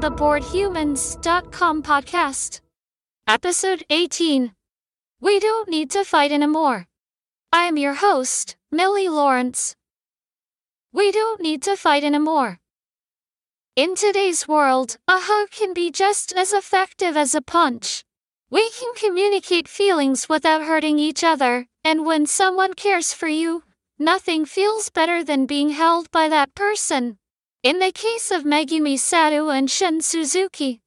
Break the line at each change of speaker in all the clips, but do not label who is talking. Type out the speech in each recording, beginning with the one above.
the BoredHumans.com podcast. Episode 18 We Don't Need to Fight Anymore. I am your host, Millie Lawrence. We don't need to fight anymore. In today's world, a hug can be just as effective as a punch. We can communicate feelings without hurting each other, and when someone cares for you, nothing feels better than being held by that person. In the case of Megumi Sato and Shun Suzuki,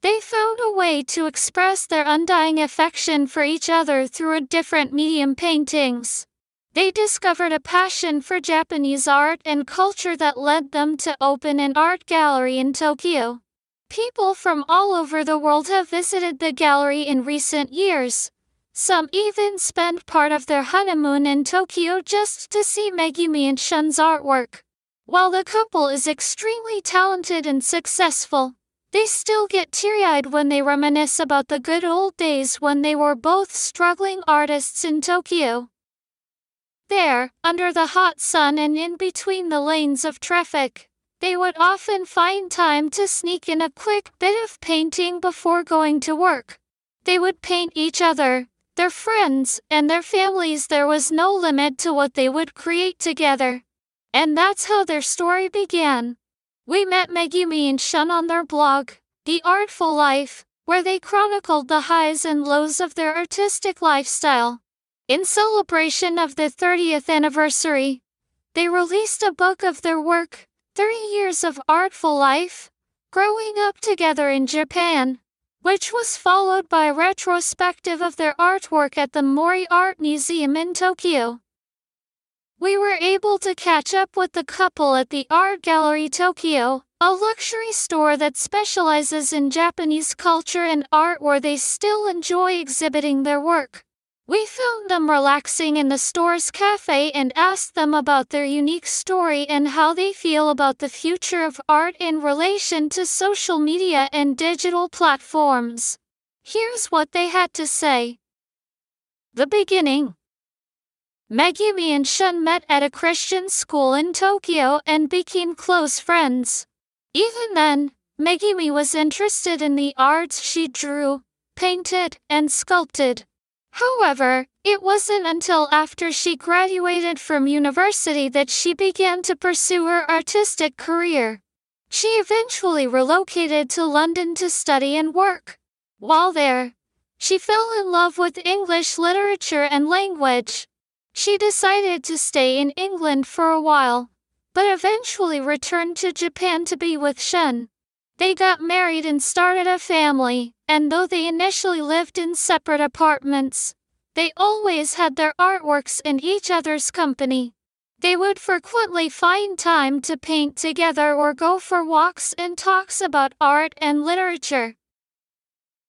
they found a way to express their undying affection for each other through a different medium paintings. They discovered a passion for Japanese art and culture that led them to open an art gallery in Tokyo. People from all over the world have visited the gallery in recent years. Some even spend part of their honeymoon in Tokyo just to see Megumi and Shun's artwork. While the couple is extremely talented and successful, they still get teary eyed when they reminisce about the good old days when they were both struggling artists in Tokyo. There, under the hot sun and in between the lanes of traffic, they would often find time to sneak in a quick bit of painting before going to work. They would paint each other, their friends, and their families. There was no limit to what they would create together. And that's how their story began. We met Megumi and Shun on their blog, The Artful Life, where they chronicled the highs and lows of their artistic lifestyle. In celebration of the 30th anniversary, they released a book of their work, 30 Years of Artful Life, Growing Up Together in Japan, which was followed by a retrospective of their artwork at the Mori Art Museum in Tokyo. We were able to catch up with the couple at the Art Gallery Tokyo, a luxury store that specializes in Japanese culture and art where they still enjoy exhibiting their work. We found them relaxing in the store's cafe and asked them about their unique story and how they feel about the future of art in relation to social media and digital platforms. Here's what they had to say. The beginning. Megumi and Shun met at a Christian school in Tokyo and became close friends. Even then, Megumi was interested in the arts she drew, painted, and sculpted. However, it wasn't until after she graduated from university that she began to pursue her artistic career. She eventually relocated to London to study and work. While there, she fell in love with English literature and language. She decided to stay in England for a while, but eventually returned to Japan to be with Shen. They got married and started a family, and though they initially lived in separate apartments, they always had their artworks in each other's company. They would frequently find time to paint together or go for walks and talks about art and literature.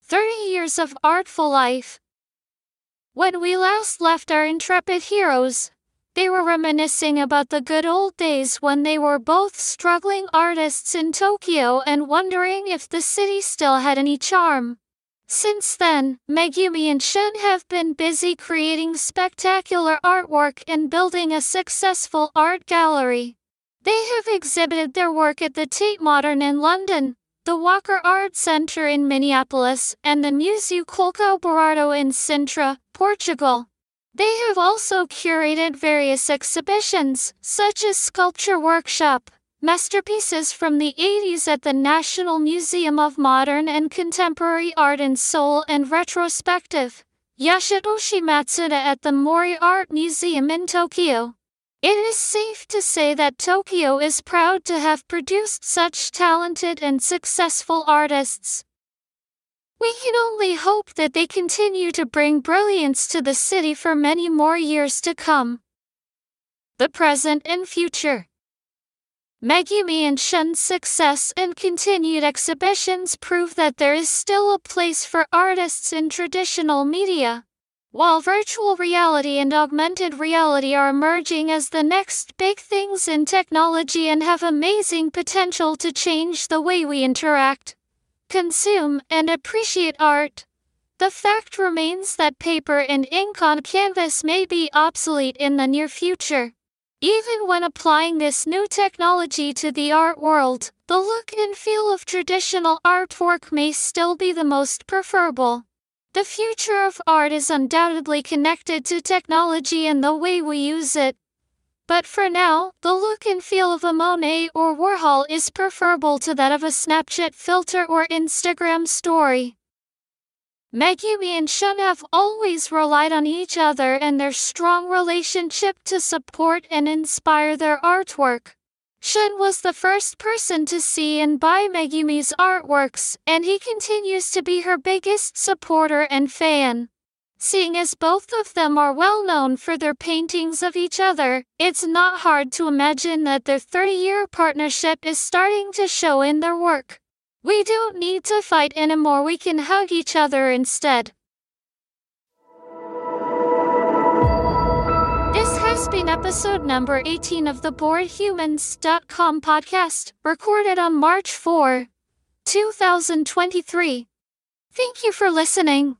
30 years of artful life. When we last left our intrepid heroes, they were reminiscing about the good old days when they were both struggling artists in Tokyo and wondering if the city still had any charm. Since then, Megumi and Shun have been busy creating spectacular artwork and building a successful art gallery. They have exhibited their work at the Tate Modern in London, the Walker Art Center in Minneapolis, and the Museu Colco Berardo in Sintra, Portugal. They have also curated various exhibitions, such as Sculpture Workshop, masterpieces from the 80s at the National Museum of Modern and Contemporary Art in Seoul, and retrospective, Yasutoshi Matsuda at the Mori Art Museum in Tokyo. It is safe to say that Tokyo is proud to have produced such talented and successful artists. We can only hope that they continue to bring brilliance to the city for many more years to come. The present and future. Megumi and Shun's success and continued exhibitions prove that there is still a place for artists in traditional media. While virtual reality and augmented reality are emerging as the next big things in technology and have amazing potential to change the way we interact, consume, and appreciate art, the fact remains that paper and ink on canvas may be obsolete in the near future. Even when applying this new technology to the art world, the look and feel of traditional artwork may still be the most preferable. The future of art is undoubtedly connected to technology and the way we use it. But for now, the look and feel of a Monet or Warhol is preferable to that of a Snapchat filter or Instagram story. Megumi and Shun have always relied on each other and their strong relationship to support and inspire their artwork. Shun was the first person to see and buy Megumi's artworks, and he continues to be her biggest supporter and fan. Seeing as both of them are well known for their paintings of each other, it's not hard to imagine that their 30 year partnership is starting to show in their work. We don't need to fight anymore, we can hug each other instead. Has been episode number 18 of the BoredHumans.com podcast, recorded on March 4, 2023. Thank you for listening.